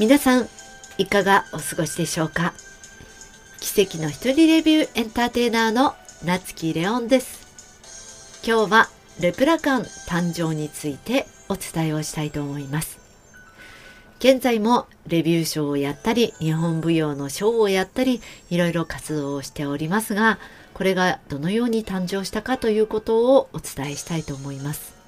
皆さんいかがお過ごしでしょうか？奇跡の一人レビューエンターテイナーの夏木レオンです。今日はレプラカン誕生についてお伝えをしたいと思います。現在もレビュー賞をやったり日本舞踊の賞をやったりいろいろ活動をしておりますがこれがどのように誕生したかということをお伝えしたいと思います。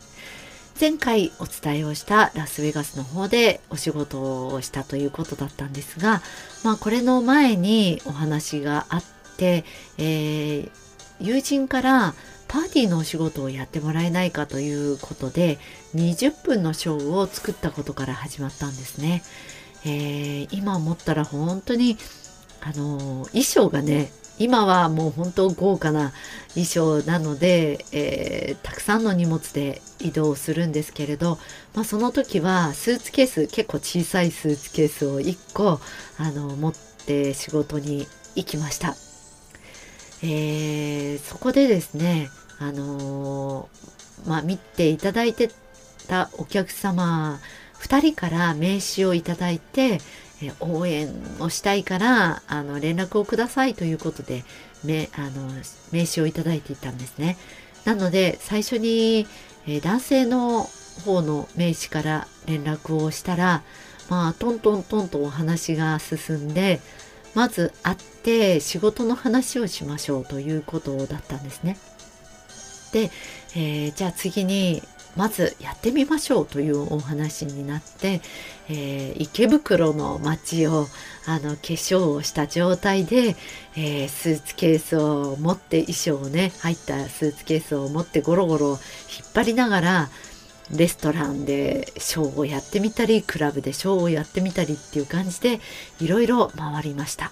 前回お伝えをしたラスベガスの方でお仕事をしたということだったんですが、まあ、これの前にお話があって、えー、友人からパーティーのお仕事をやってもらえないかということで20分のショーを作ったことから始まったんですね。えー、今思ったら本当にあの衣装がね今はもう本当豪華な衣装なので、えー、たくさんの荷物で移動するんですけれど、まあ、その時はスーツケース結構小さいスーツケースを1個あの持って仕事に行きました、えー、そこでですねあのー、まあ、見ていただいてたお客様2人から名刺をいただいて応援をしたいからあの連絡をくださいということでめあの名刺をいただいていたんですね。なので最初に、え男性の方の名刺から連絡をしたらまあトントントンとお話が進んでまず会って仕事の話をしましょうということだったんですね。で、えー、じゃあ次にまずやってみましょうというお話になって、えー、池袋の街をあの化粧をした状態で、えー、スーツケースを持って衣装をね入ったスーツケースを持ってゴロゴロ引っ張りながらレストランでショーをやってみたりクラブでショーをやってみたりっていう感じでいろいろ回りました。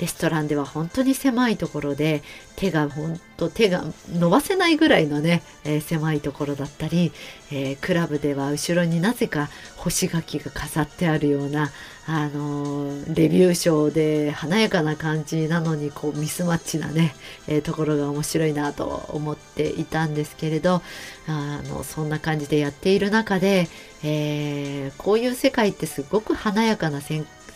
レストランでは本当に狭いところで手が本当手が伸ばせないぐらいのね、えー、狭いところだったり、えー、クラブでは後ろになぜか干し柿が飾ってあるような、あのー、レビュー賞で華やかな感じなのにこうミスマッチなね、えところが面白いなと思っていたんですけれどあのそんな感じでやっている中で、えこういう世界ってすごく華やかな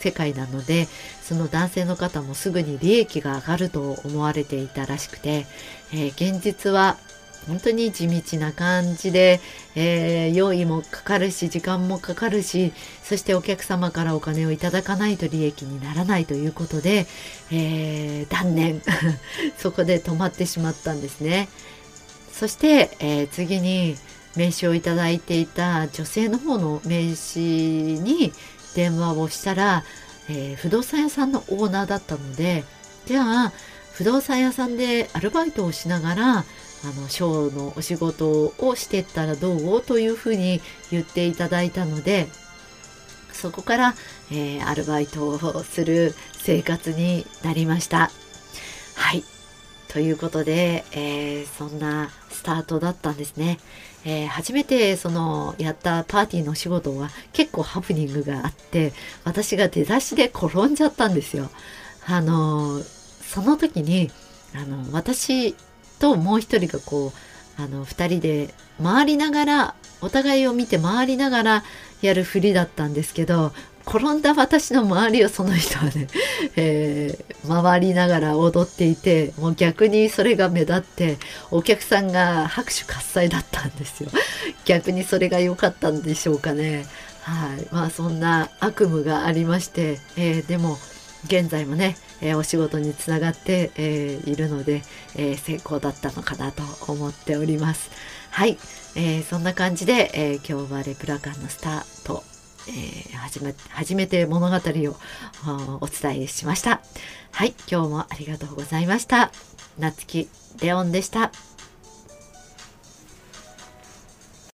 世界なのでその男性の方もすぐに利益が上がると思われていたらしくて、えー、現実は本当に地道な感じで、えー、用意もかかるし時間もかかるしそしてお客様からお金をいただかないと利益にならないということで、えー、断念。そこで止まってしまったんですね。そして、えー、次に名刺をいただいていた女性の方の名刺に電話をしたらえー、不動産屋さんのオーナーだったのでじゃあ不動産屋さんでアルバイトをしながらあのショーのお仕事をしてったらどう？というふうに言っていただいたのでそこから、えー、アルバイトをする生活になりました。はいということで、えー、そんなスタートだったんですね。えー、初めてそのやったパーティーの仕事は結構ハプニングがあって私が出だしで転んじゃったんですよ。あのその時にあの私ともう一人がこうあの2人で回りながらお互いを見て回りながらやるふりだったんですけど転んだ私の周りをその人はね、えー、回りながら踊っていてもう逆にそれが目立ってお客さんが拍手喝采だったんですよ。逆にそれが良かったんでしょうかね。はい。まあそんな悪夢がありまして、えー、でも現在もね、えー、お仕事につながって、えー、いるので、えー、成功だったのかなと思っております。はい、えーそんな感じで、え今日はレプラカンのスタートえー、始め初めて物語をお伝えしました。はい、今日もありがとうございました。夏木レオンでした。